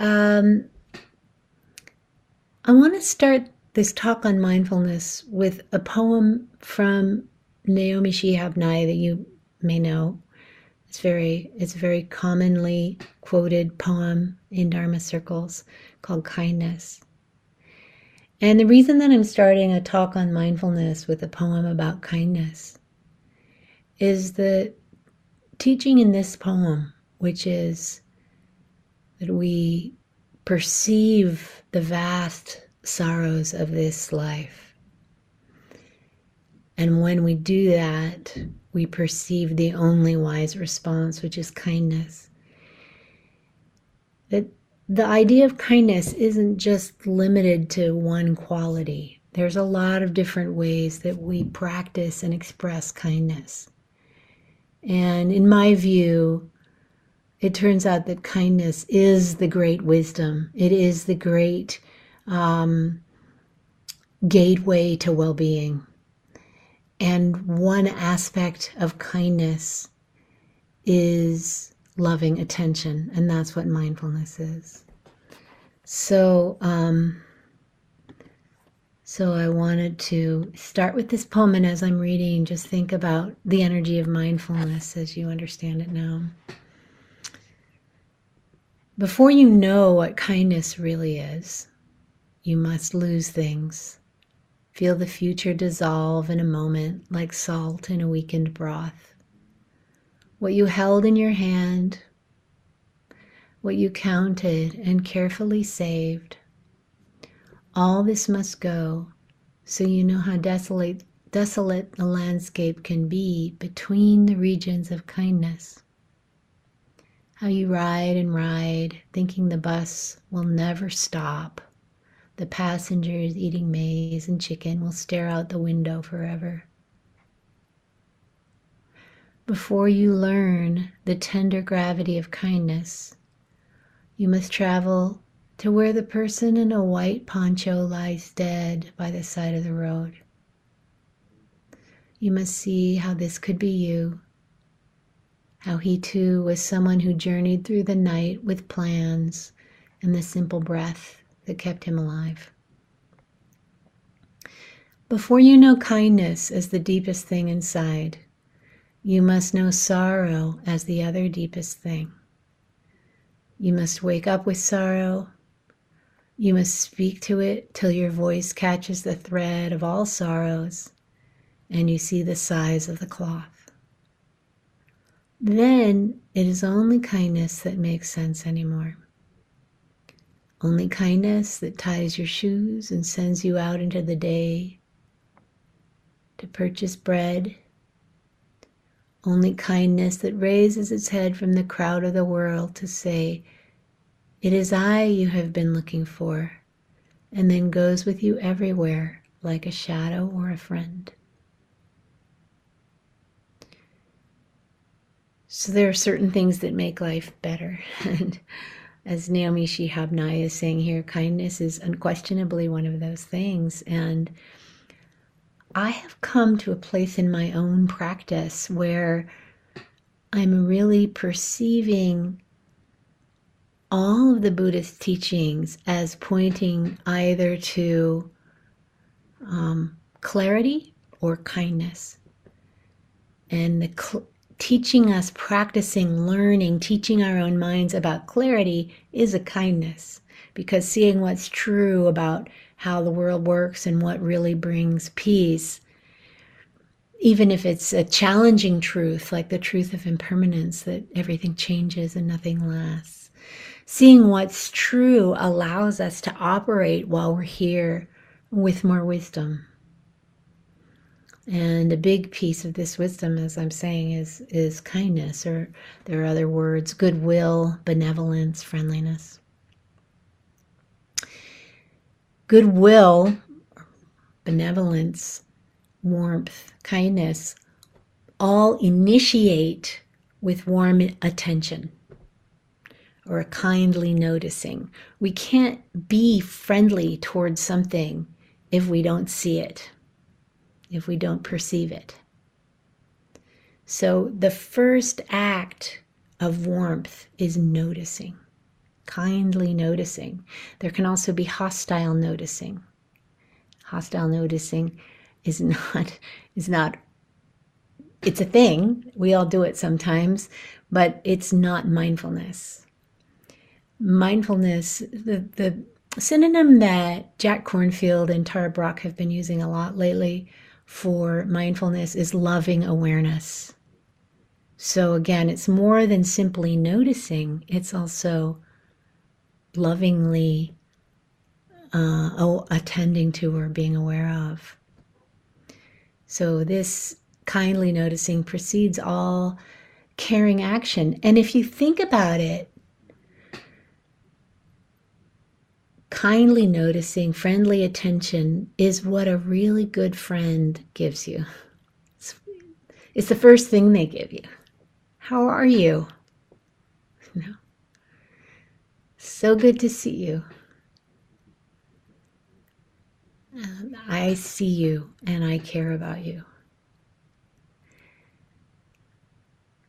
um, I want to start this talk on mindfulness with a poem from Naomi Shihab Nye that you may know. It's very it's a very commonly quoted poem in Dharma circles called Kindness. And the reason that I'm starting a talk on mindfulness with a poem about kindness is the teaching in this poem, which is that we perceive the vast sorrows of this life. And when we do that, we perceive the only wise response, which is kindness. That the idea of kindness isn't just limited to one quality. There's a lot of different ways that we practice and express kindness. And in my view, it turns out that kindness is the great wisdom. It is the great um, gateway to well being. And one aspect of kindness is loving attention, and that's what mindfulness is. So, um, so I wanted to start with this poem, and as I'm reading, just think about the energy of mindfulness as you understand it now. Before you know what kindness really is, you must lose things. Feel the future dissolve in a moment like salt in a weakened broth. What you held in your hand, what you counted and carefully saved, all this must go so you know how desolate, desolate the landscape can be between the regions of kindness. How you ride and ride, thinking the bus will never stop. The passengers eating maize and chicken will stare out the window forever. Before you learn the tender gravity of kindness, you must travel to where the person in a white poncho lies dead by the side of the road. You must see how this could be you, how he too was someone who journeyed through the night with plans and the simple breath that kept him alive. Before you know kindness as the deepest thing inside, you must know sorrow as the other deepest thing. You must wake up with sorrow you must speak to it till your voice catches the thread of all sorrows and you see the size of the cloth. Then it is only kindness that makes sense anymore. Only kindness that ties your shoes and sends you out into the day to purchase bread. Only kindness that raises its head from the crowd of the world to say, it is I you have been looking for, and then goes with you everywhere like a shadow or a friend. So there are certain things that make life better. And as Naomi Shihab Nye is saying here, kindness is unquestionably one of those things. And I have come to a place in my own practice where I'm really perceiving all of the Buddhist teachings as pointing either to um, clarity or kindness. And the cl- teaching us, practicing, learning, teaching our own minds about clarity is a kindness because seeing what's true about how the world works and what really brings peace, even if it's a challenging truth, like the truth of impermanence, that everything changes and nothing lasts seeing what's true allows us to operate while we're here with more wisdom. And a big piece of this wisdom, as I'm saying, is is kindness, or there are other words: goodwill, benevolence, friendliness. Goodwill, benevolence, warmth, kindness, all initiate with warm attention or a kindly noticing. We can't be friendly towards something if we don't see it, if we don't perceive it. So the first act of warmth is noticing, kindly noticing. There can also be hostile noticing. Hostile noticing is not is not it's a thing. We all do it sometimes, but it's not mindfulness. Mindfulness, the the synonym that Jack Kornfield and Tara Brach have been using a lot lately for mindfulness is loving awareness. So again, it's more than simply noticing, it's also lovingly uh, attending to or being aware of. So this kindly noticing precedes all caring action. And if you think about it, kindly noticing, friendly attention is what a really good friend gives you. It's, it's the first thing they give you. How are you? No. So good to see you. Um, I see you and I care about you.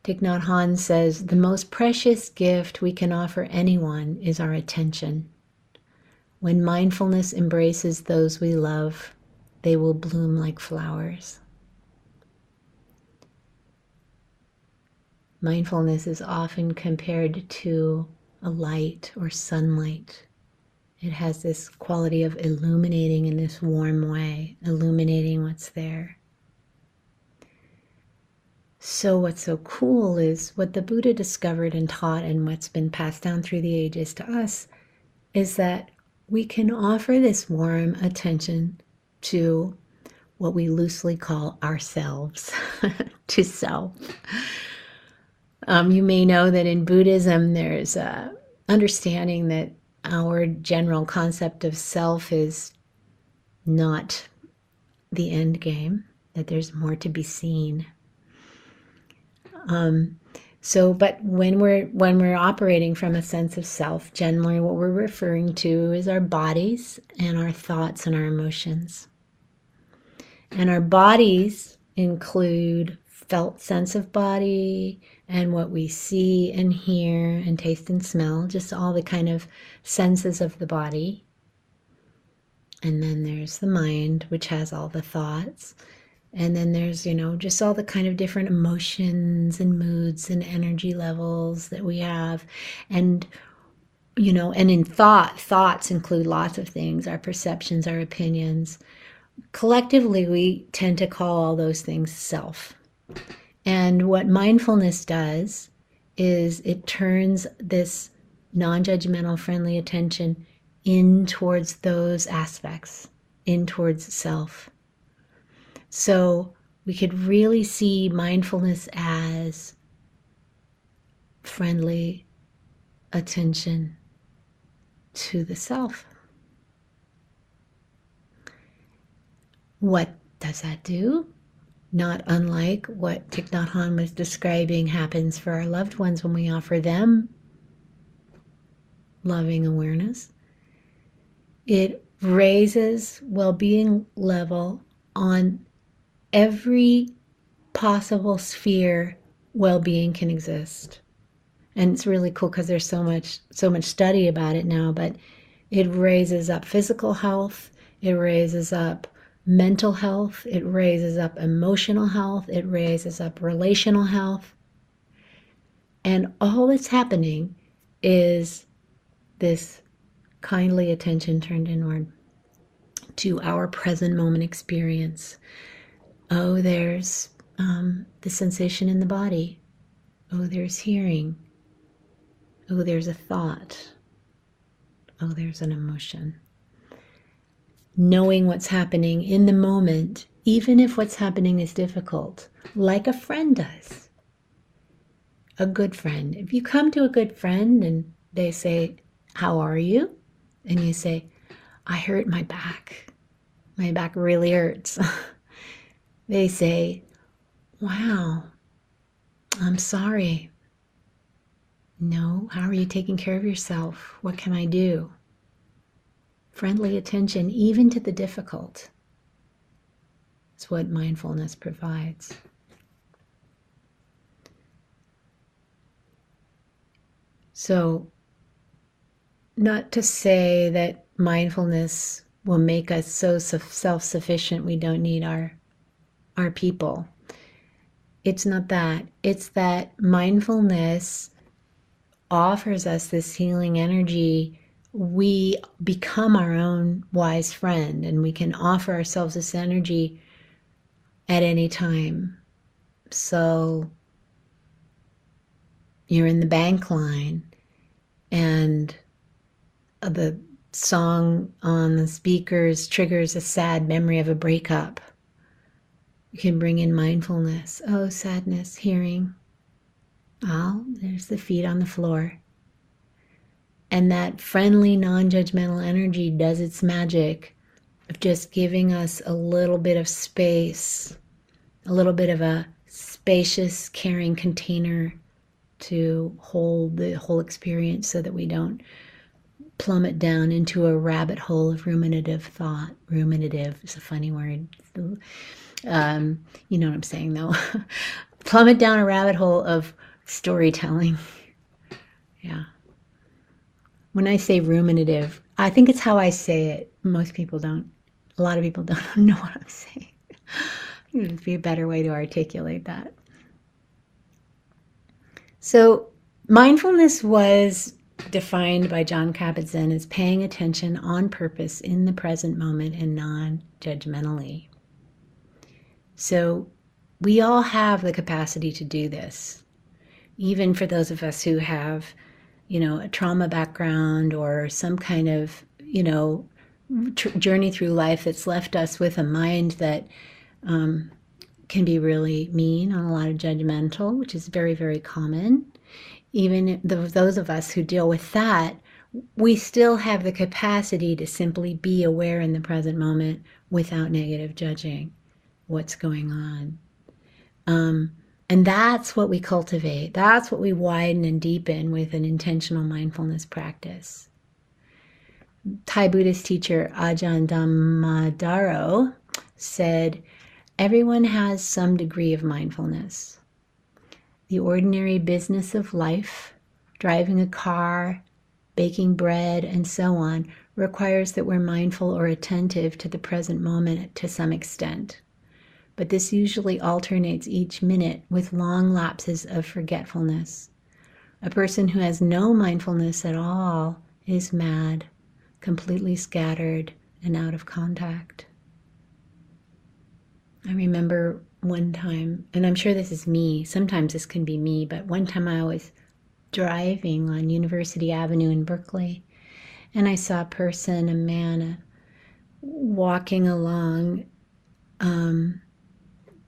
Thich Nhat Hanh says the most precious gift we can offer anyone is our attention. When mindfulness embraces those we love, they will bloom like flowers. Mindfulness is often compared to a light or sunlight. It has this quality of illuminating in this warm way, illuminating what's there. So, what's so cool is what the Buddha discovered and taught, and what's been passed down through the ages to us is that we can offer this warm attention to what we loosely call ourselves, to self. Um, you may know that in Buddhism, there's a understanding that our general concept of self is not the end game, that there's more to be seen. Um, so, but when we're when we're operating from a sense of self, generally what we're referring to is our bodies and our thoughts and our emotions. And our bodies include felt sense of body, and what we see and hear and taste and smell, just all the kind of senses of the body. And then there's the mind, which has all the thoughts. And then there's, you know, just all the kind of different emotions and moods and energy levels that we have. And, you know, and in thought, thoughts include lots of things our perceptions, our opinions. Collectively, we tend to call all those things self. And what mindfulness does is it turns this non judgmental, friendly attention in towards those aspects, in towards self. So we could really see mindfulness as friendly attention to the self. What does that do? not unlike what Thich Nhat Hanh was describing happens for our loved ones when we offer them loving awareness. It raises well being level on every possible sphere well being can exist. And it's really cool because there's so much so much study about it now, but it raises up physical health, it raises up mental health, it raises up emotional health, it raises up relational health. And all that's happening is this kindly attention turned inward to our present moment experience. Oh, there's um, the sensation in the body. Oh, there's hearing. Oh, there's a thought. Oh, there's an emotion knowing what's happening in the moment, even if what's happening is difficult, like a friend does. A good friend. If you come to a good friend and they say, How are you? And you say, I hurt my back. My back really hurts. they say, Wow, I'm sorry. No, how are you taking care of yourself? What can I do? friendly attention, even to the difficult. It's what mindfulness provides. So, not to say that mindfulness will make us so self-sufficient we don't need our our people. It's not that. It's that mindfulness offers us this healing energy. We become our own wise friend and we can offer ourselves this energy at any time. So you're in the bank line and the song on the speakers triggers a sad memory of a breakup. You can bring in mindfulness. Oh, sadness, hearing. Oh, there's the feet on the floor. And that friendly, non judgmental energy does its magic of just giving us a little bit of space, a little bit of a spacious, caring container to hold the whole experience so that we don't plummet down into a rabbit hole of ruminative thought. Ruminative is a funny word. Um, you know what I'm saying, though. plummet down a rabbit hole of storytelling. Yeah. When I say ruminative, I think it's how I say it. Most people don't. A lot of people don't know what I'm saying. It would be a better way to articulate that. So, mindfulness was defined by Jon Kabat-Zinn as paying attention on purpose in the present moment and non judgmentally. So, we all have the capacity to do this, even for those of us who have, you know, a trauma background or some kind of, you know, tr- journey through life that's left us with a mind that um, can be really mean and a lot of judgmental, which is very, very common. Even those of us who deal with that, we still have the capacity to simply be aware in the present moment without negative judging what's going on. Um, and that's what we cultivate. That's what we widen and deepen with an intentional mindfulness practice. Thai Buddhist teacher Ajahn Dhammadharo said, Everyone has some degree of mindfulness the ordinary business of life, driving a car, baking bread, and so on, requires that we're mindful or attentive to the present moment to some extent. But this usually alternates each minute with long lapses of forgetfulness. A person who has no mindfulness at all is mad, completely scattered, and out of contact. I remember one time, and I'm sure this is me, sometimes this can be me, but one time I was driving on University Avenue in Berkeley and I saw a person, a man, uh, walking along um,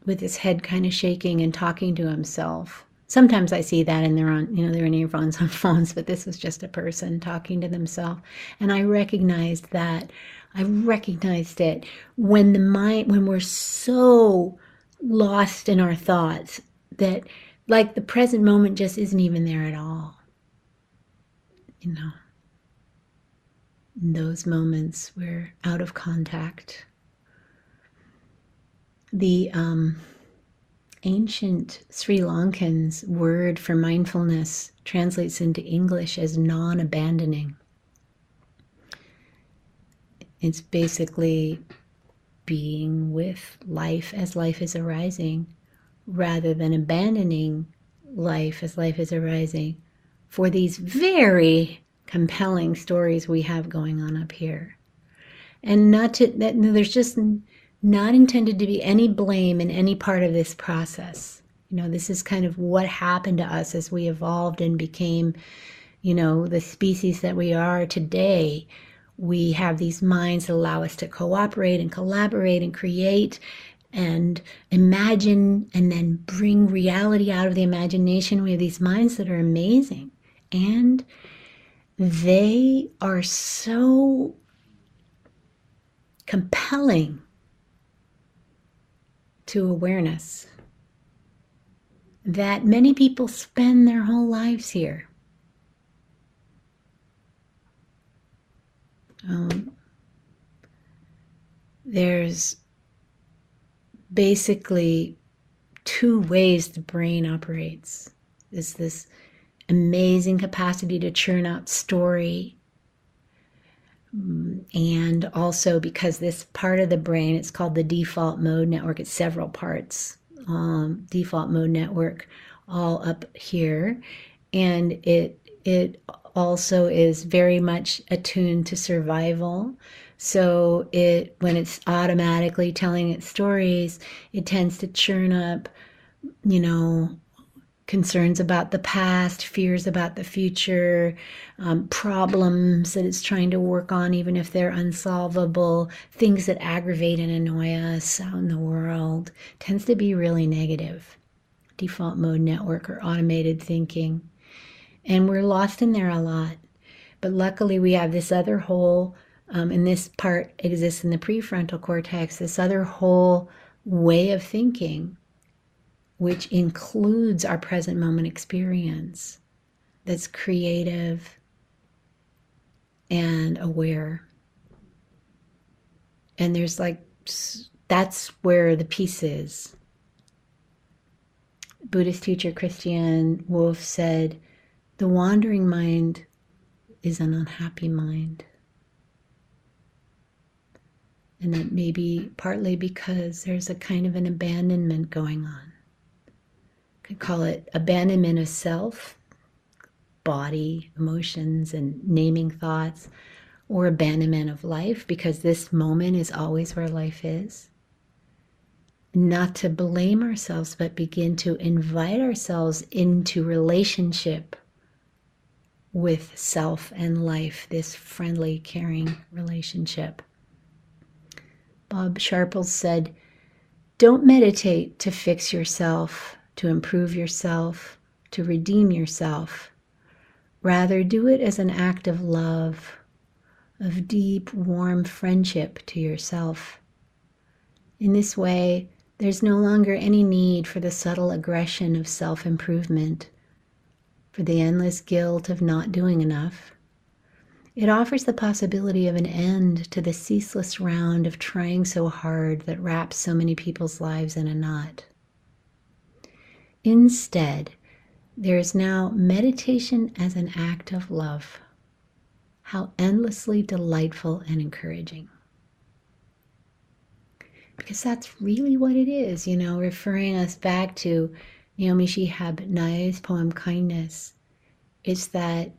with his head kind of shaking and talking to himself. Sometimes I see that and they're on, you know, they're in earphones on phones, but this was just a person talking to themselves. And I recognized that. I recognized it when the mind, when we're so lost in our thoughts that like the present moment just isn't even there at all. You know, in those moments we're out of contact. The um, ancient Sri Lankans word for mindfulness translates into English as non abandoning. It's basically being with life as life is arising rather than abandoning life as life is arising for these very compelling stories we have going on up here. And not to, that, there's just not intended to be any blame in any part of this process. You know, this is kind of what happened to us as we evolved and became, you know, the species that we are today we have these minds that allow us to cooperate and collaborate and create and imagine and then bring reality out of the imagination. We have these minds that are amazing. And they are so compelling to awareness that many people spend their whole lives here. Um, there's basically two ways the brain operates. Is this amazing capacity to churn out story and also because this part of the brain, it's called the default mode network, it's several parts. Um, default mode network all up here and it it also is very much attuned to survival so it when it's automatically telling its stories it tends to churn up you know concerns about the past, fears about the future, um, problems that it's trying to work on, even if they're unsolvable, things that aggravate and annoy us out in the world, tends to be really negative. Default mode network or automated thinking. And we're lost in there a lot. But luckily, we have this other whole, um, and this part exists in the prefrontal cortex, this other whole way of thinking which includes our present moment experience that's creative and aware. And there's like, that's where the peace is. Buddhist teacher Christiane Wolf said, the wandering mind is an unhappy mind. And that may be partly because there's a kind of an abandonment going on could call it abandonment of self, body, emotions, and naming thoughts, or abandonment of life because this moment is always where life is. Not to blame ourselves, but begin to invite ourselves into relationship with self and life, this friendly, caring relationship. Bob Sharples said, Don't meditate to fix yourself to improve yourself, to redeem yourself. Rather, do it as an act of love, of deep, warm friendship to yourself. In this way, there's no longer any need for the subtle aggression of self improvement, for the endless guilt of not doing enough. It offers the possibility of an end to the ceaseless round of trying so hard that wraps so many people's lives in a knot. Instead, there is now meditation as an act of love. How endlessly delightful and encouraging. Because that's really what it is, you know, referring us back to Naomi Shihab Nye's poem Kindness. It's that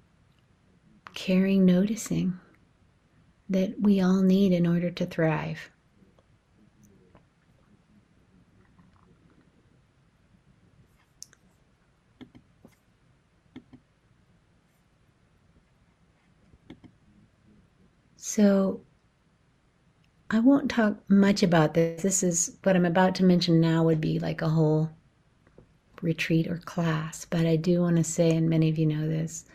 caring noticing that we all need in order to thrive. So I won't talk much about this. This is what I'm about to mention now would be like a whole retreat or class, but I do want to say, and many of you know this,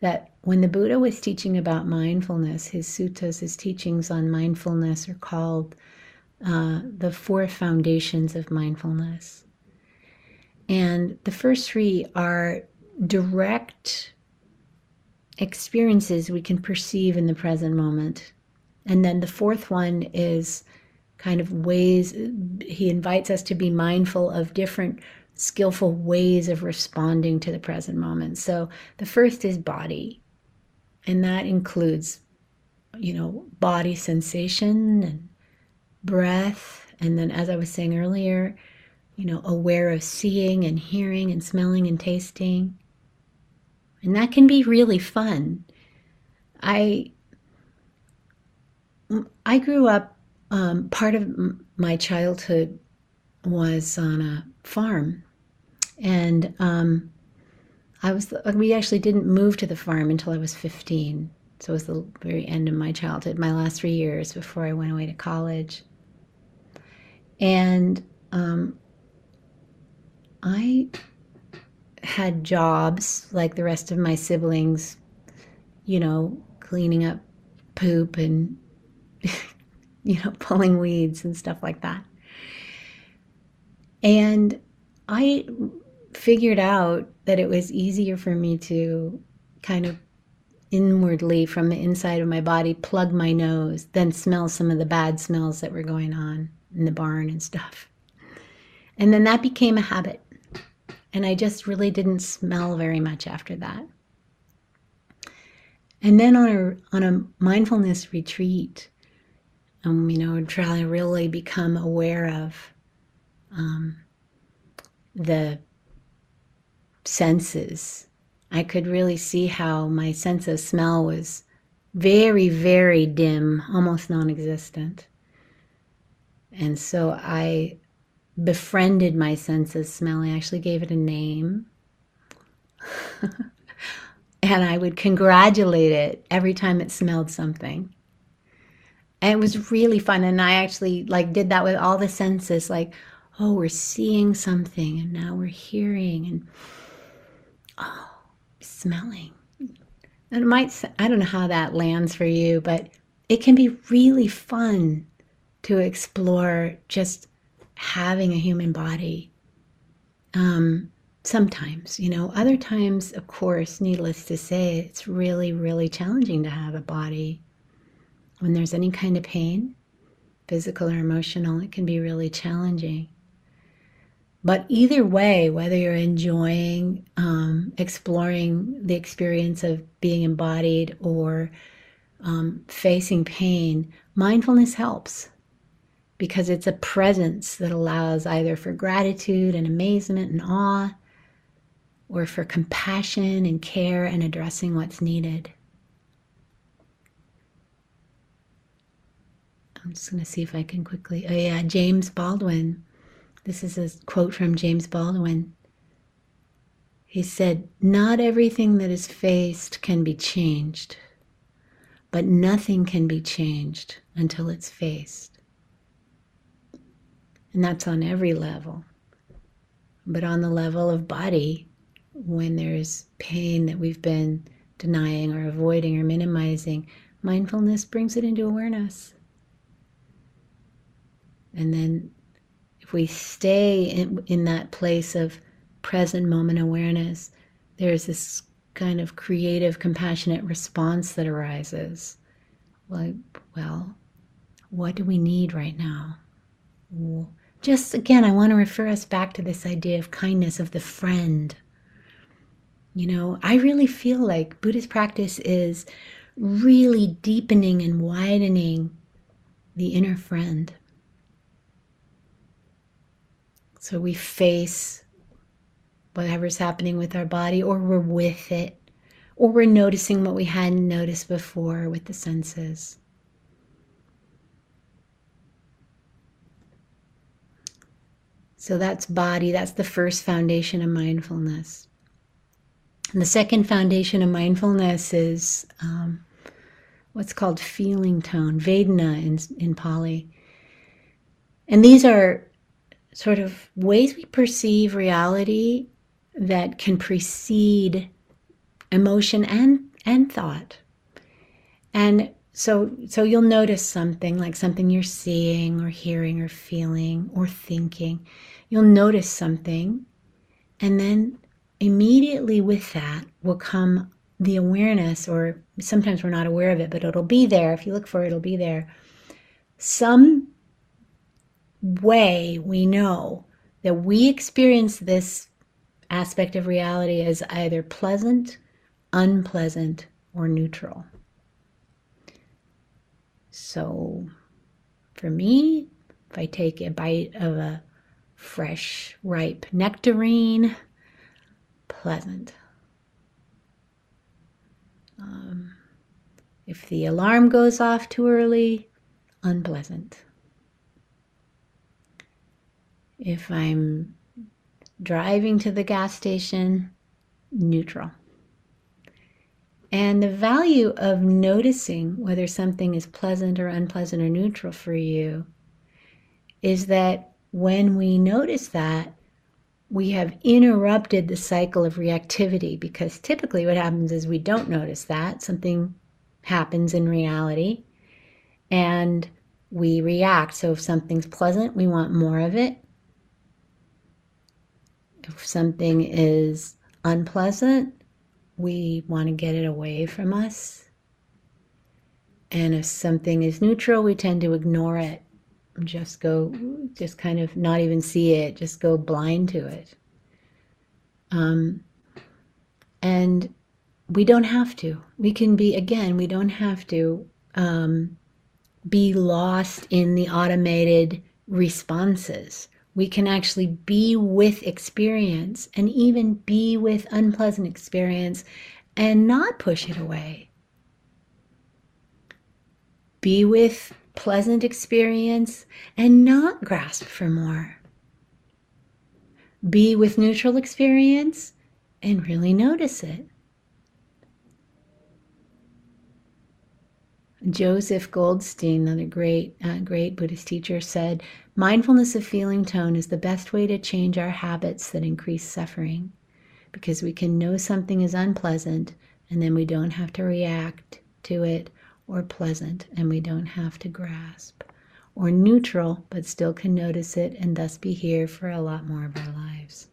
that when the Buddha was teaching about mindfulness, his suttas, his teachings on mindfulness are called uh, the four foundations of mindfulness. And the first three are direct experiences we can perceive in the present moment. And then the fourth one is kind of ways he invites us to be mindful of different skillful ways of responding to the present moment. So the first is body, and that includes, you know, body sensation and breath. And then, as I was saying earlier, you know, aware of seeing and hearing and smelling and tasting. And that can be really fun. I I grew up um, part of my childhood was on a farm. And um, I was we actually didn't move to the farm until I was 15 so it was the very end of my childhood my last three years before I went away to college. And um, I had jobs like the rest of my siblings, you know, cleaning up poop and, you know, pulling weeds and stuff like that. And I figured out that it was easier for me to kind of inwardly from the inside of my body plug my nose than smell some of the bad smells that were going on in the barn and stuff. And then that became a habit. And I just really didn't smell very much after that. And then on a, on a mindfulness retreat, um, you know, try to really become aware of um, the senses. I could really see how my sense of smell was very, very dim, almost non existent. And so I befriended my sense of smell. I actually gave it a name. and I would congratulate it every time it smelled something. And it was really fun. And I actually like did that with all the senses, like, oh, we're seeing something and now we're hearing and oh, smelling. And it might, I don't know how that lands for you, but it can be really fun to explore just having a human body. Um, sometimes, you know, other times, of course, needless to say, it's really, really challenging to have a body. When there's any kind of pain, physical or emotional, it can be really challenging. But either way, whether you're enjoying um, exploring the experience of being embodied or um, facing pain, mindfulness helps because it's a presence that allows either for gratitude and amazement and awe or for compassion and care and addressing what's needed. I'm just going to see if I can quickly. Oh, yeah, James Baldwin this is a quote from James Baldwin. He said, Not everything that is faced can be changed, but nothing can be changed until it's faced. And that's on every level. But on the level of body, when there's pain that we've been denying or avoiding or minimizing, mindfulness brings it into awareness. And then if we stay in, in that place of present moment awareness, there's this kind of creative, compassionate response that arises. Like, well, what do we need right now? Just again, I want to refer us back to this idea of kindness, of the friend. You know, I really feel like Buddhist practice is really deepening and widening the inner friend. So we face whatever's happening with our body, or we're with it, or we're noticing what we hadn't noticed before with the senses. So that's body, that's the first foundation of mindfulness. And the second foundation of mindfulness is um, what's called feeling tone, Vedana in, in Pali. And these are sort of ways we perceive reality that can precede emotion and and thought. And so so you'll notice something like something you're seeing or hearing or feeling or thinking. You'll notice something and then immediately with that will come the awareness or sometimes we're not aware of it but it'll be there if you look for it it'll be there some way we know that we experience this aspect of reality as either pleasant, unpleasant, or neutral. So for me, if I take a bite of a fresh, ripe nectarine, pleasant. Um, if the alarm goes off too early, unpleasant if I'm driving to the gas station, neutral. And the value of noticing whether something is pleasant or unpleasant or neutral for you is that when we notice that, we have interrupted the cycle of reactivity because typically what happens is we don't notice that. Something happens in reality and we react. So if something's pleasant, we want more of it if something is unpleasant, we want to get it away from us. And if something is neutral, we tend to ignore it. Just go, just kind of not even see it, just go blind to it. Um, and we don't have to. We can be, again, we don't have to um, be lost in the automated responses. We can actually be with experience and even be with unpleasant experience and not push it away. Be with pleasant experience and not grasp for more. Be with neutral experience and really notice it. Joseph Goldstein, another great, uh, great Buddhist teacher, said, Mindfulness of feeling tone is the best way to change our habits that increase suffering because we can know something is unpleasant and then we don't have to react to it or pleasant and we don't have to grasp or neutral but still can notice it and thus be here for a lot more of our lives.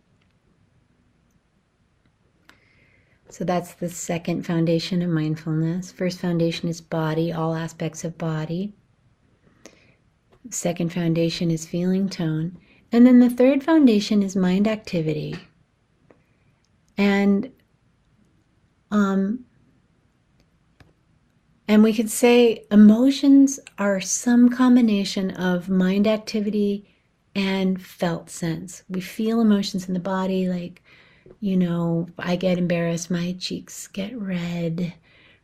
So that's the second foundation of mindfulness. First foundation is body, all aspects of body. Second foundation is feeling tone. And then the third foundation is mind activity. And um, and we could say emotions are some combination of mind activity and felt sense. We feel emotions in the body, like you know, I get embarrassed, my cheeks get red,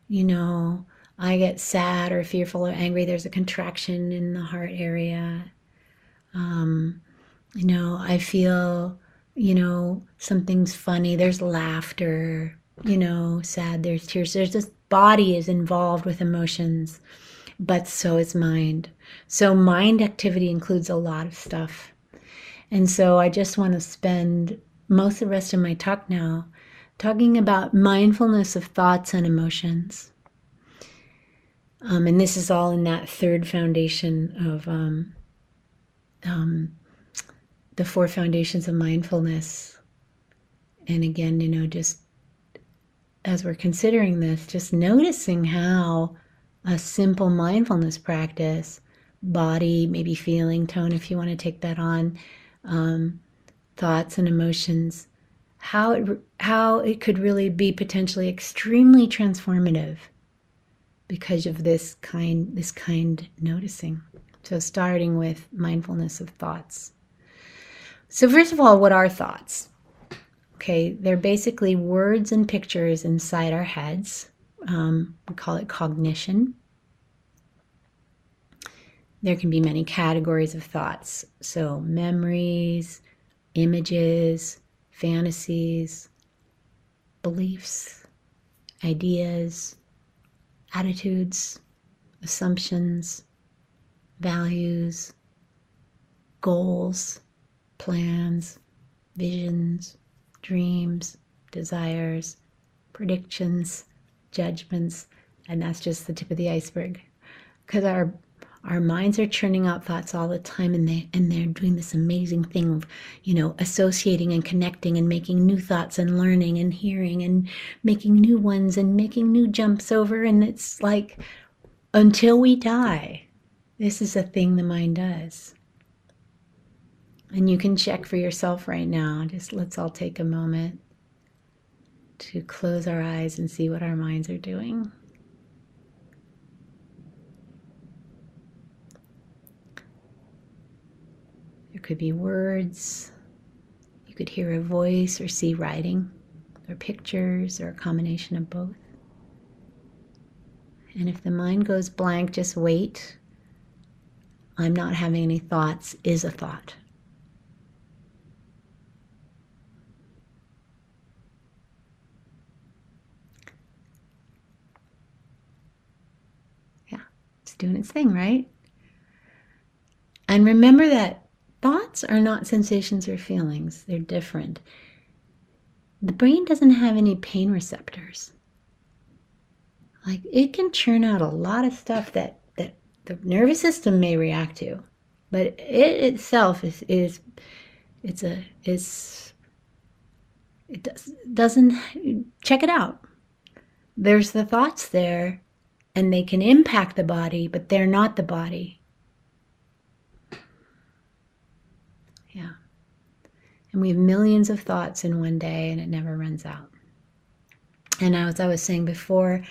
you know, I get sad or fearful or angry, there's a contraction in the heart area. Um, you know, I feel, you know, something's funny, there's laughter, you know, sad, there's tears. There's this body is involved with emotions, but so is mind. So mind activity includes a lot of stuff. And so I just want to spend most of the rest of my talk now talking about mindfulness of thoughts and emotions. Um, and this is all in that third foundation of um, um, the four foundations of mindfulness. And again, you know, just as we're considering this, just noticing how a simple mindfulness practice, body, maybe feeling, tone, if you want to take that on, um, thoughts and emotions, how it, how it could really be potentially extremely transformative because of this kind this kind noticing. So starting with mindfulness of thoughts. So first of all, what are thoughts? Okay, they're basically words and pictures inside our heads. Um, we call it cognition. There can be many categories of thoughts. So memories, images, fantasies, beliefs, ideas, attitudes, assumptions, values, goals, plans, visions, dreams, desires, predictions, judgments, and that's just the tip of the iceberg. Because our our minds are churning out thoughts all the time and they and they're doing this amazing thing of you know associating and connecting and making new thoughts and learning and hearing and making new ones and making new jumps over. And it's like until we die this is a thing the mind does. And you can check for yourself right now. Just let's all take a moment to close our eyes and see what our minds are doing could be words. You could hear a voice or see writing or pictures or a combination of both. And if the mind goes blank, just wait. I'm not having any thoughts is a thought. Yeah, it's doing its thing, right? And remember that Thoughts are not sensations or feelings, they're different. The brain doesn't have any pain receptors. Like it can churn out a lot of stuff that, that the nervous system may react to, but it itself is, is it's a it's it does, doesn't check it out. There's the thoughts there and they can impact the body, but they're not the body. And we have millions of thoughts in one day and it never runs out. And as I was saying before,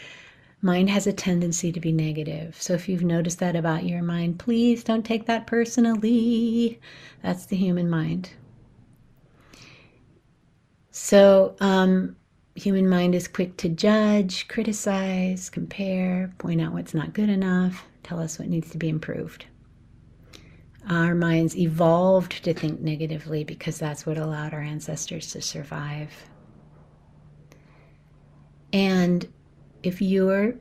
mind has a tendency to be negative. So if you've noticed that about your mind, please don't take that personally. That's the human mind. So, um, human mind is quick to judge, criticize, compare, point out what's not good enough, tell us what needs to be improved. Our minds evolved to think negatively because that's what allowed our ancestors to survive. And if you're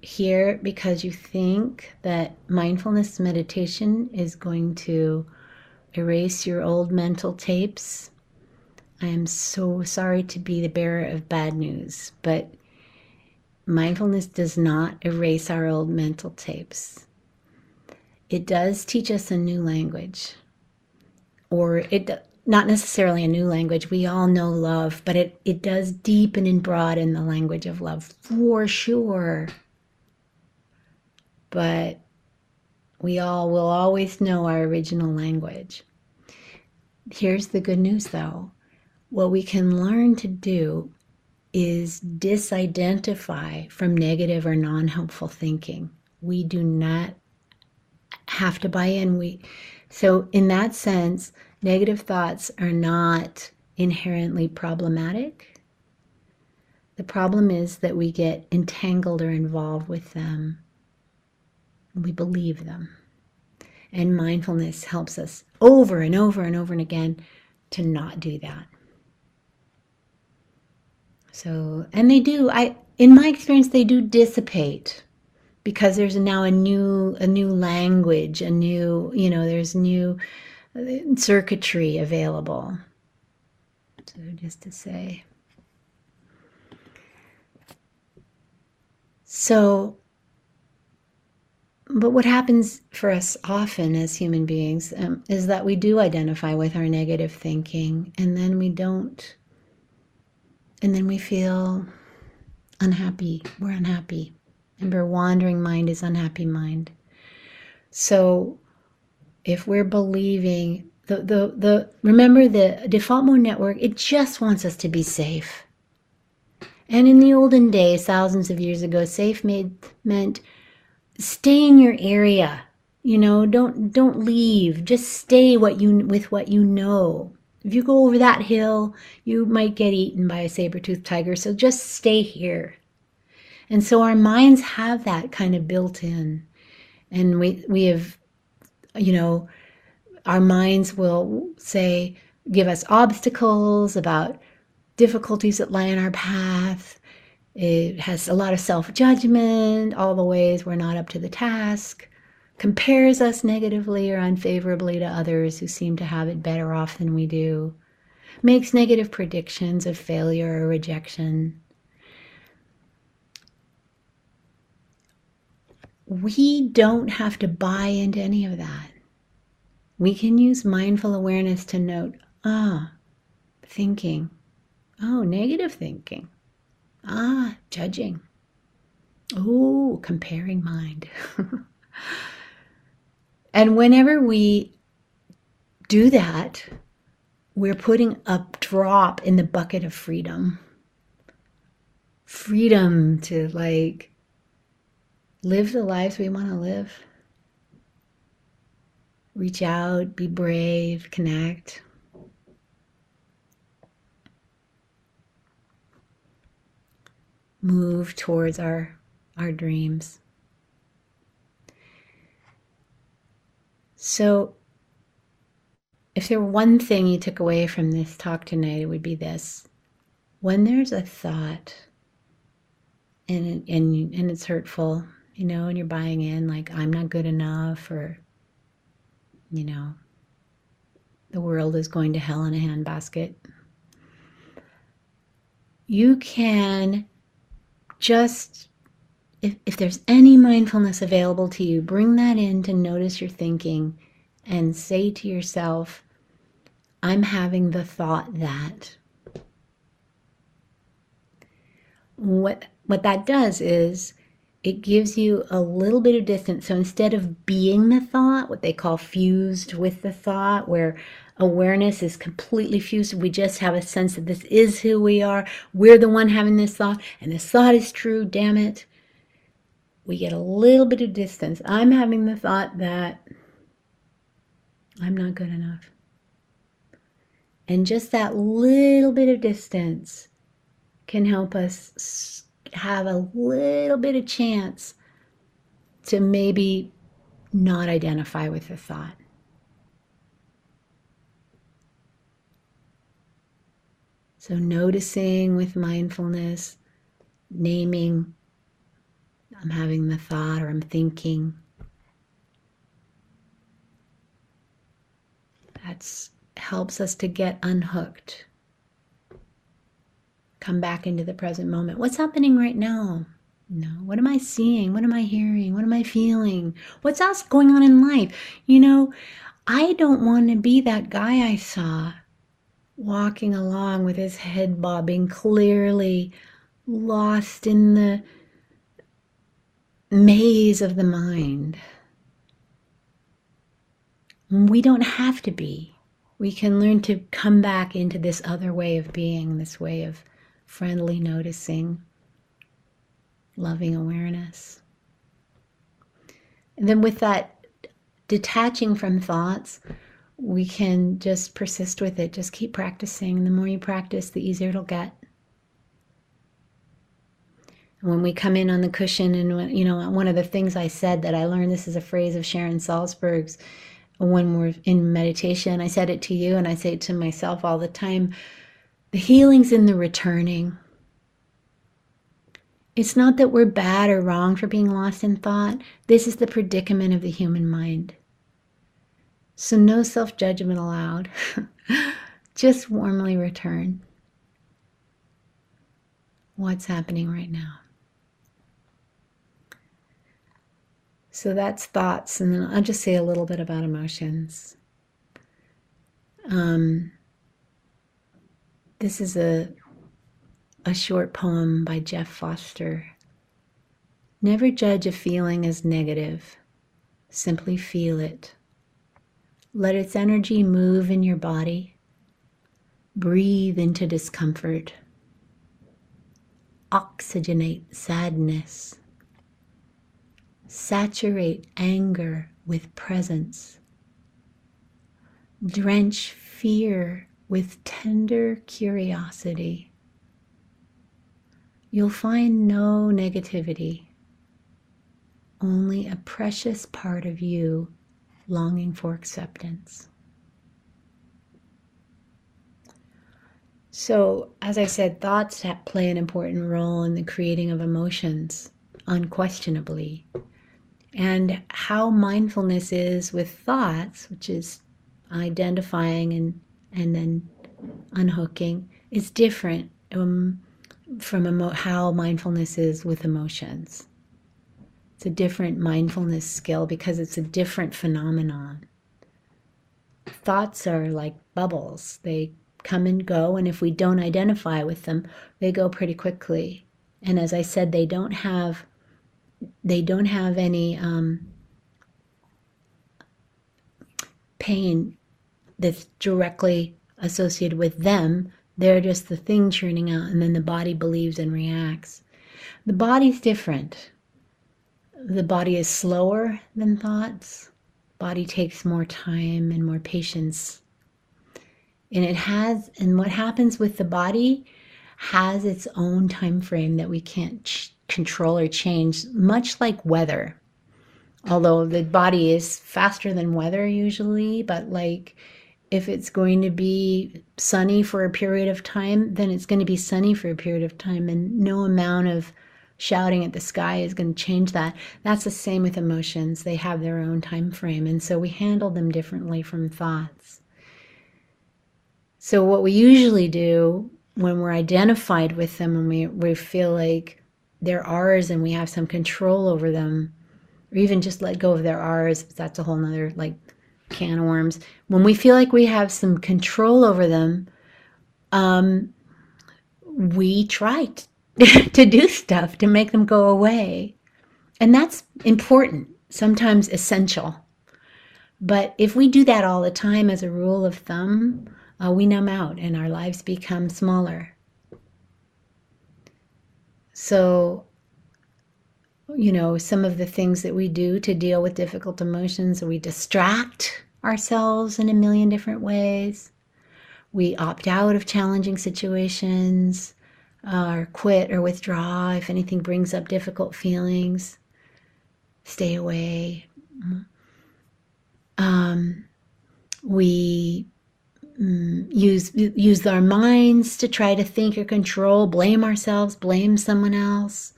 here because you think that mindfulness meditation is going to erase your old mental tapes, I am so sorry to be the bearer of bad news, but mindfulness does not erase our old mental tapes. It does teach us a new language, or it not necessarily a new language. We all know love, but it, it does deepen and broaden the language of love for sure. But we all will always know our original language. Here's the good news though what we can learn to do is disidentify from negative or non helpful thinking. We do not have to buy in. We so in that sense, negative thoughts are not inherently problematic. The problem is that we get entangled or involved with them. We believe them. And mindfulness helps us over and over and over and again to not do that. So, and they do, I, in my experience, they do dissipate because there's now a new, a new language, a new, you know, there's new uh, circuitry available. So, just to say. So, but what happens for us often as human beings um, is that we do identify with our negative thinking and then we don't and then we feel unhappy. We're unhappy. Remember, wandering mind is unhappy mind. So if we're believing the, the, the remember the default mode network, it just wants us to be safe. And in the olden days, thousands of years ago, safe made meant stay in your area. You know, don't don't leave. Just stay what you with what you know. If you go over that hill, you might get eaten by a saber-toothed tiger, so just stay here. And so our minds have that kind of built in. And we we have you know, our minds will say give us obstacles about difficulties that lie in our path. It has a lot of self-judgment, all the ways we're not up to the task compares us negatively or unfavorably to others who seem to have it better off than we do, makes negative predictions of failure or rejection. We don't have to buy into any of that. We can use mindful awareness to note, ah, thinking. Oh, negative thinking. Ah, judging. Oh, comparing mind. And whenever we do that, we're putting a drop in the bucket of freedom. Freedom to like live the lives we want to live. Reach out, be brave, connect. Move towards our, our dreams. So, if there were one thing you took away from this talk tonight, it would be this. When there's a thought and, and, and it's hurtful, you know, and you're buying in like, I'm not good enough, or, you know, the world is going to hell in a handbasket, you can just if, if there's any mindfulness available to you, bring that in to notice your thinking and say to yourself, I'm having the thought that. What, what that does is it gives you a little bit of distance. So instead of being the thought, what they call fused with the thought, where awareness is completely fused, we just have a sense that this is who we are. We're the one having this thought, and this thought is true, damn it. We get a little bit of distance. I'm having the thought that I'm not good enough. And just that little bit of distance can help us have a little bit of chance to maybe not identify with the thought. So, noticing with mindfulness, naming, I'm having the thought or I'm thinking. That's helps us to get unhooked. Come back into the present moment. What's happening right now? No. What am I seeing? What am I hearing? What am I feeling? What's else going on in life? You know, I don't want to be that guy I saw walking along with his head bobbing, clearly lost in the maze of the mind. We don't have to be we can learn to come back into this other way of being, this way of friendly noticing, loving awareness. And then with that detaching from thoughts, we can just persist with it. Just keep practicing. The more you practice, the easier it'll get. And when we come in on the cushion, and you know, one of the things I said that I learned this is a phrase of Sharon Salzberg's when we're in meditation. I said it to you and I say it to myself all the time. The healing's in the returning. It's not that we're bad or wrong for being lost in thought. This is the predicament of the human mind. So, no self judgment allowed. Just warmly return. What's happening right now? So that's thoughts, and then I'll just say a little bit about emotions. Um, this is a a short poem by Jeff Foster. Never judge a feeling as negative. Simply feel it. Let its energy move in your body. Breathe into discomfort. Oxygenate sadness. Saturate anger with presence. Drench fear with tender curiosity. You'll find no negativity, only a precious part of you longing for acceptance. So, as I said, thoughts play an important role in the creating of emotions, unquestionably and how mindfulness is with thoughts, which is identifying and and then unhooking, is different um, from emo- how mindfulness is with emotions. It's a different mindfulness skill because it's a different phenomenon. Thoughts are like bubbles; they come and go, and if we don't identify with them, they go pretty quickly. And as I said, they don't have they don't have any um, pain that's directly associated with them. They're just the thing churning out, and then the body believes and reacts. The body's different. The body is slower than thoughts. Body takes more time and more patience. And it has, and what happens with the body has its own time frame that we can't ch- control or change, much like weather. Although the body is faster than weather usually, but like if it's going to be sunny for a period of time, then it's going to be sunny for a period of time, and no amount of shouting at the sky is going to change that. That's the same with emotions. They have their own time frame, and so we handle them differently from thoughts. So what we usually do when we're identified with them and we, we feel like they're ours and we have some control over them, or even just let go of their ours, that's a whole nother like can of worms. When we feel like we have some control over them, um, we try t- to do stuff to make them go away. And that's important, sometimes essential. But if we do that all the time as a rule of thumb, uh, we numb out and our lives become smaller. So, you know, some of the things that we do to deal with difficult emotions, we distract ourselves in a million different ways. We opt out of challenging situations uh, or quit or withdraw if anything brings up difficult feelings. Stay away. Um, we mm, use use our minds to try to think or control, blame ourselves, blame someone else,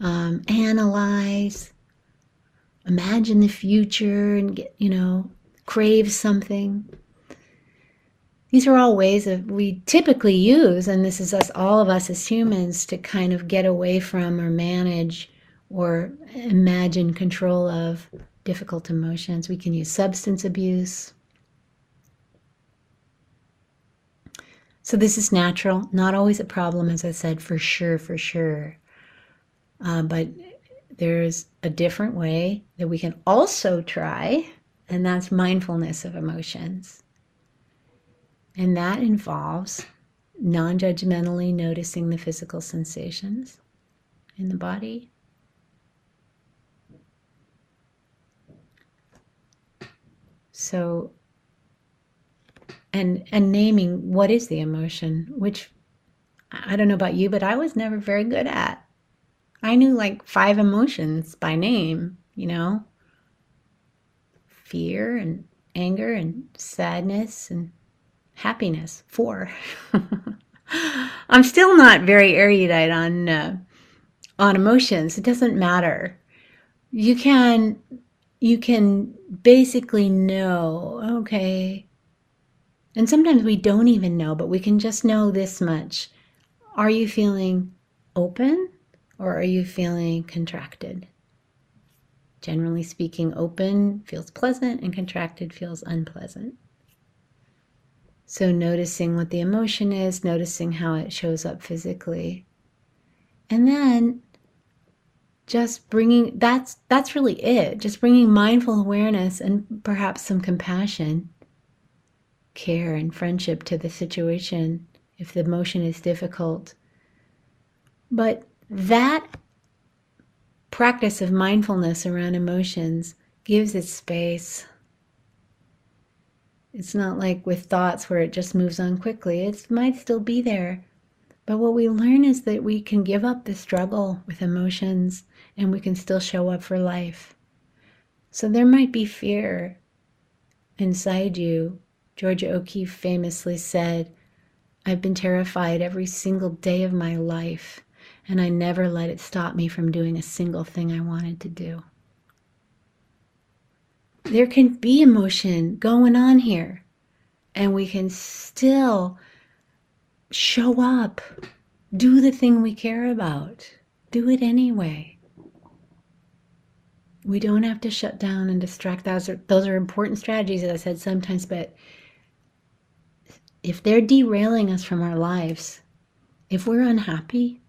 um, analyze, imagine the future, and get you know crave something. These are all ways that we typically use, and this is us, all of us as humans, to kind of get away from or manage or imagine control of difficult emotions. We can use substance abuse. So, this is natural, not always a problem, as I said, for sure, for sure. Uh, but there's a different way that we can also try, and that's mindfulness of emotions. And that involves non judgmentally noticing the physical sensations in the body So, and and naming what is the emotion, which I don't know about you, but I was never very good at. I knew like five emotions by name, you know, fear and anger and sadness and happiness. Four. I'm still not very erudite on uh, on emotions. It doesn't matter. You can you can basically know, okay. And sometimes we don't even know, but we can just know this much. Are you feeling open or are you feeling contracted? Generally speaking, open feels pleasant and contracted feels unpleasant. So, noticing what the emotion is, noticing how it shows up physically. And then just bringing that's that's really it just bringing mindful awareness and perhaps some compassion care and friendship to the situation if the emotion is difficult but that practice of mindfulness around emotions gives it space it's not like with thoughts where it just moves on quickly it might still be there but what we learn is that we can give up the struggle with emotions and we can still show up for life. So there might be fear inside you. Georgia O'Keeffe famously said, I've been terrified every single day of my life, and I never let it stop me from doing a single thing I wanted to do. There can be emotion going on here, and we can still show up, do the thing we care about, do it anyway. We don't have to shut down and distract. Those are, those are important strategies, as I said sometimes, but if they're derailing us from our lives, if we're unhappy,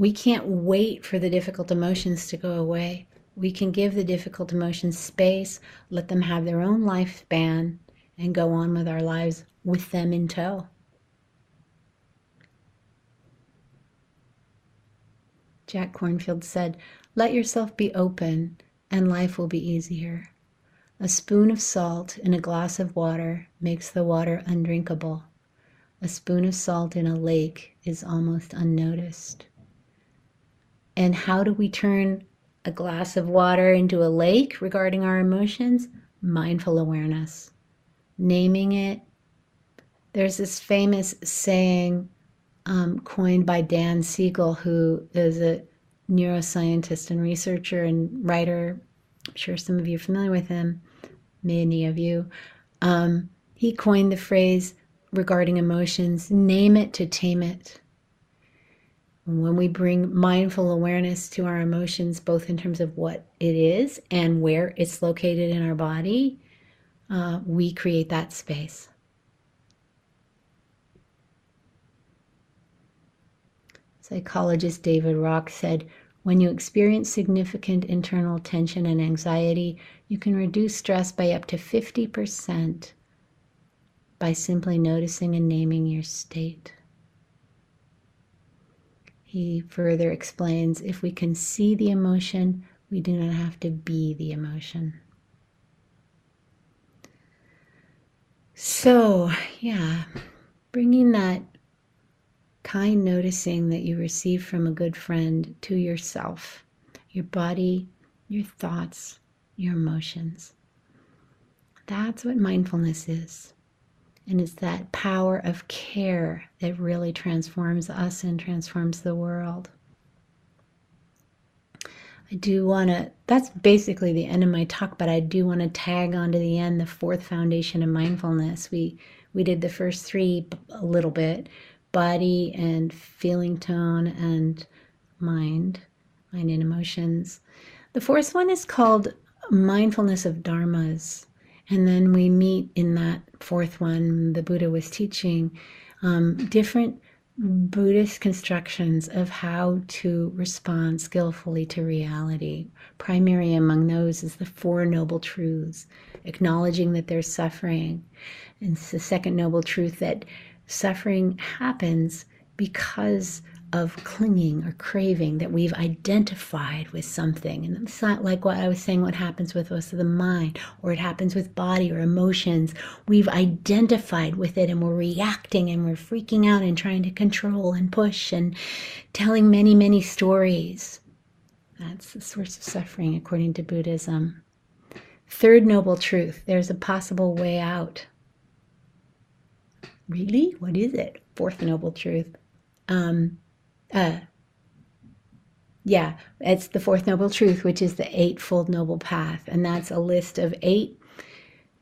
we can't wait for the difficult emotions to go away. We can give the difficult emotions space, let them have their own lifespan, and go on with our lives with them in tow. Jack Kornfield said, Let yourself be open, and life will be easier. A spoon of salt in a glass of water makes the water undrinkable. A spoon of salt in a lake is almost unnoticed. And how do we turn a glass of water into a lake regarding our emotions? Mindful awareness, naming it. There's this famous saying um, coined by Dan Siegel, who is a neuroscientist and researcher and writer. I'm sure some of you are familiar with him, many of you. Um, he coined the phrase regarding emotions name it to tame it. When we bring mindful awareness to our emotions, both in terms of what it is and where it's located in our body, uh, we create that space. Psychologist David Rock said, When you experience significant internal tension and anxiety, you can reduce stress by up to 50% by simply noticing and naming your state. He further explains if we can see the emotion, we do not have to be the emotion. So, yeah, bringing that kind noticing that you receive from a good friend to yourself, your body, your thoughts, your emotions. That's what mindfulness is. And it's that power of care that really transforms us and transforms the world. I do want to, that's basically the end of my talk, but I do want to tag on to the end the fourth foundation of mindfulness. We, we did the first three a little bit body and feeling tone and mind, mind and emotions. The fourth one is called mindfulness of dharmas. And then we meet in that fourth one, the Buddha was teaching um, different Buddhist constructions of how to respond skillfully to reality. Primary among those is the Four Noble Truths, acknowledging that there's suffering. And it's the second noble truth that suffering happens because of clinging or craving that we've identified with something. And it's not like what I was saying, what happens with us, of the mind, or it happens with body or emotions. We've identified with it and we're reacting and we're freaking out and trying to control and push and telling many, many stories. That's the source of suffering according to Buddhism. Third noble truth there's a possible way out. Really? What is it? Fourth noble truth. Um, uh, yeah, it's the fourth noble truth, which is the eightfold noble path. And that's a list of eight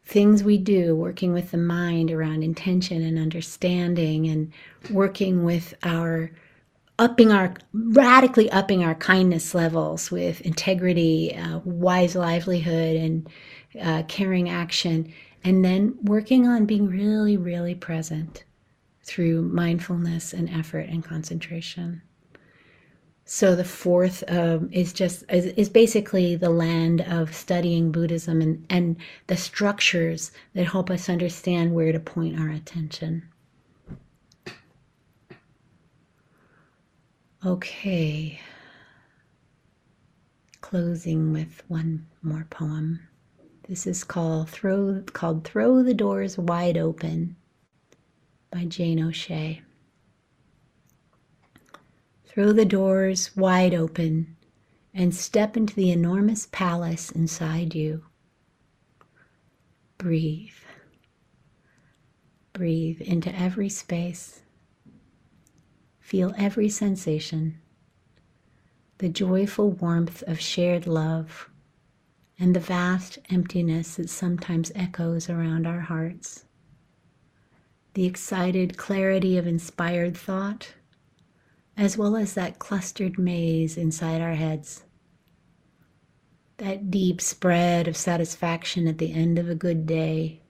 things we do working with the mind around intention and understanding and working with our upping our radically upping our kindness levels with integrity uh, wise livelihood and uh, caring action and then working on being really really present through mindfulness and effort and concentration. So the fourth um, is just is, is, basically the land of studying Buddhism and, and the structures that help us understand where to point our attention. Okay. Closing with one more poem. This is called Throw called Throw the Doors Wide Open by Jane O'Shea. Throw the doors wide open and step into the enormous palace inside you. Breathe. Breathe into every space. Feel every sensation, the joyful warmth of shared love, and the vast emptiness that sometimes echoes around our hearts the excited clarity of inspired thought, as well as that clustered maze inside our heads. That deep spread of satisfaction at the end of a good day,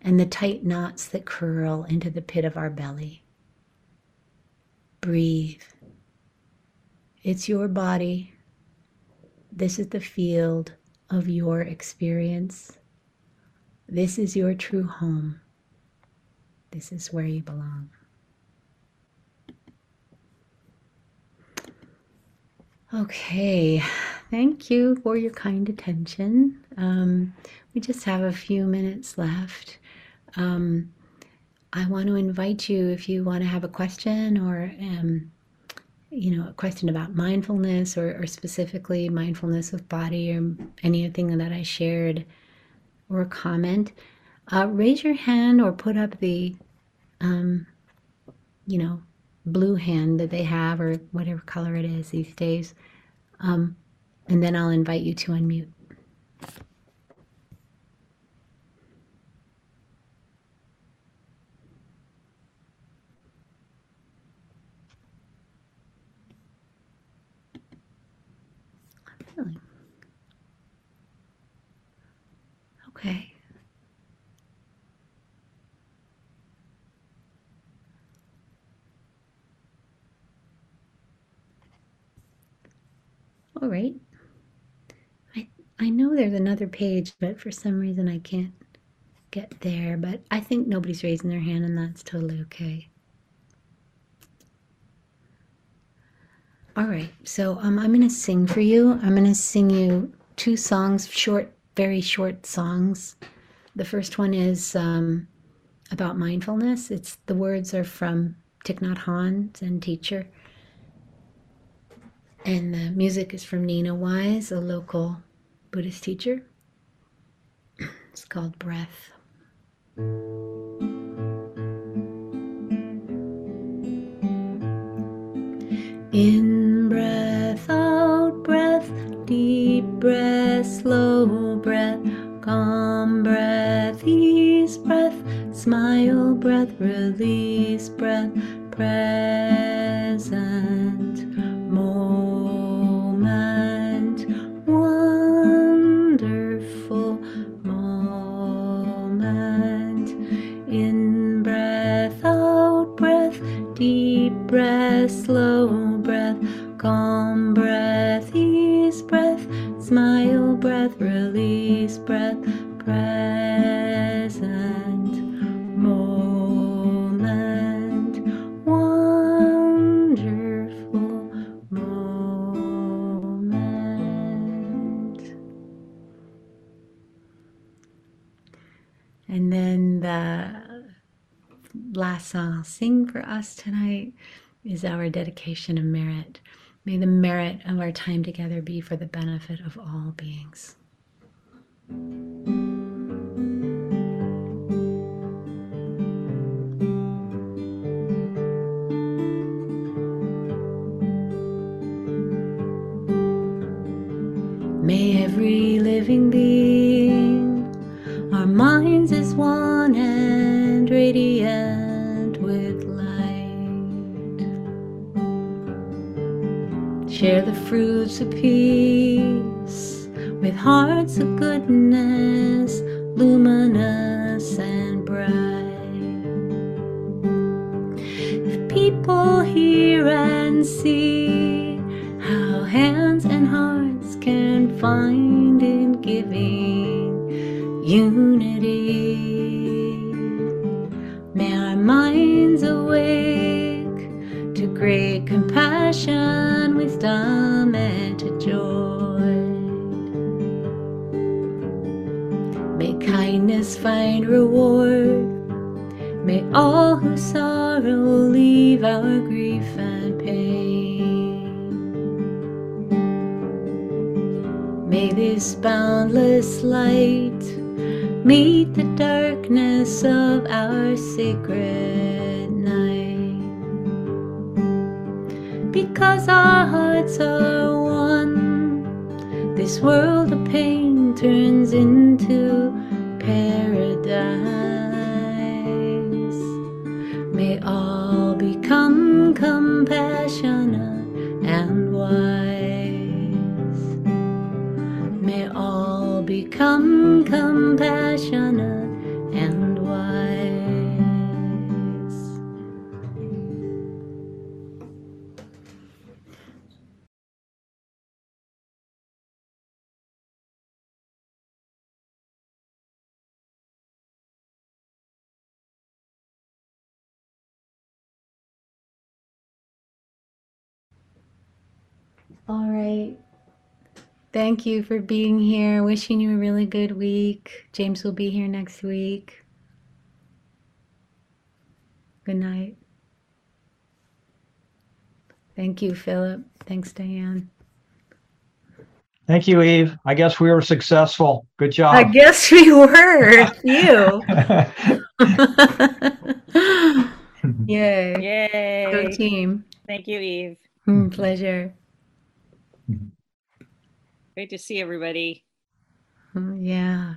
and the tight knots that curl into the pit of our belly. Breathe. It's your body. This is the field of your experience. This is your true home. This is where you belong. Okay, thank you for your kind attention. Um, we just have a few minutes left. Um, I want to invite you if you want to have a question or, um, you know, a question about mindfulness or, or specifically mindfulness of body or anything that I shared or a comment uh, raise your hand or put up the, um, you know, blue hand that they have or whatever color it is these days. Um, and then I'll invite you to unmute. Okay. All right. I I know there's another page, but for some reason I can't get there. But I think nobody's raising their hand, and that's totally okay. All right. So um, I'm going to sing for you. I'm going to sing you two songs, short, very short songs. The first one is um, about mindfulness. It's the words are from Thich Nhat Hanh, Zen teacher. And the music is from Nina Wise, a local Buddhist teacher. It's called Breath. In breath, out breath, deep breath, slow breath, calm breath, ease breath, smile breath, release breath, present song I'll uh, sing for us tonight is our dedication of merit. May the merit of our time together be for the benefit of all beings. May every living being, our minds as one and radiant share the fruits of peace with hearts of goodness, luminous and bright. If people hear and see how hands and hearts can find in giving unity, wisdom, and joy. May kindness find reward. May all who sorrow leave our grief and pain. May this boundless light meet the darkness of our sacred Because our hearts are one, this world of pain turns into paradise. May all become compassionate and wise. May all become compassionate All right. Thank you for being here. Wishing you a really good week. James will be here next week. Good night. Thank you, Philip. Thanks, Diane. Thank you, Eve. I guess we were successful. Good job. I guess we were. You. Yay. Yay. Go team. Thank you, Eve. Mm, pleasure. Great to see everybody. Mm, Yeah.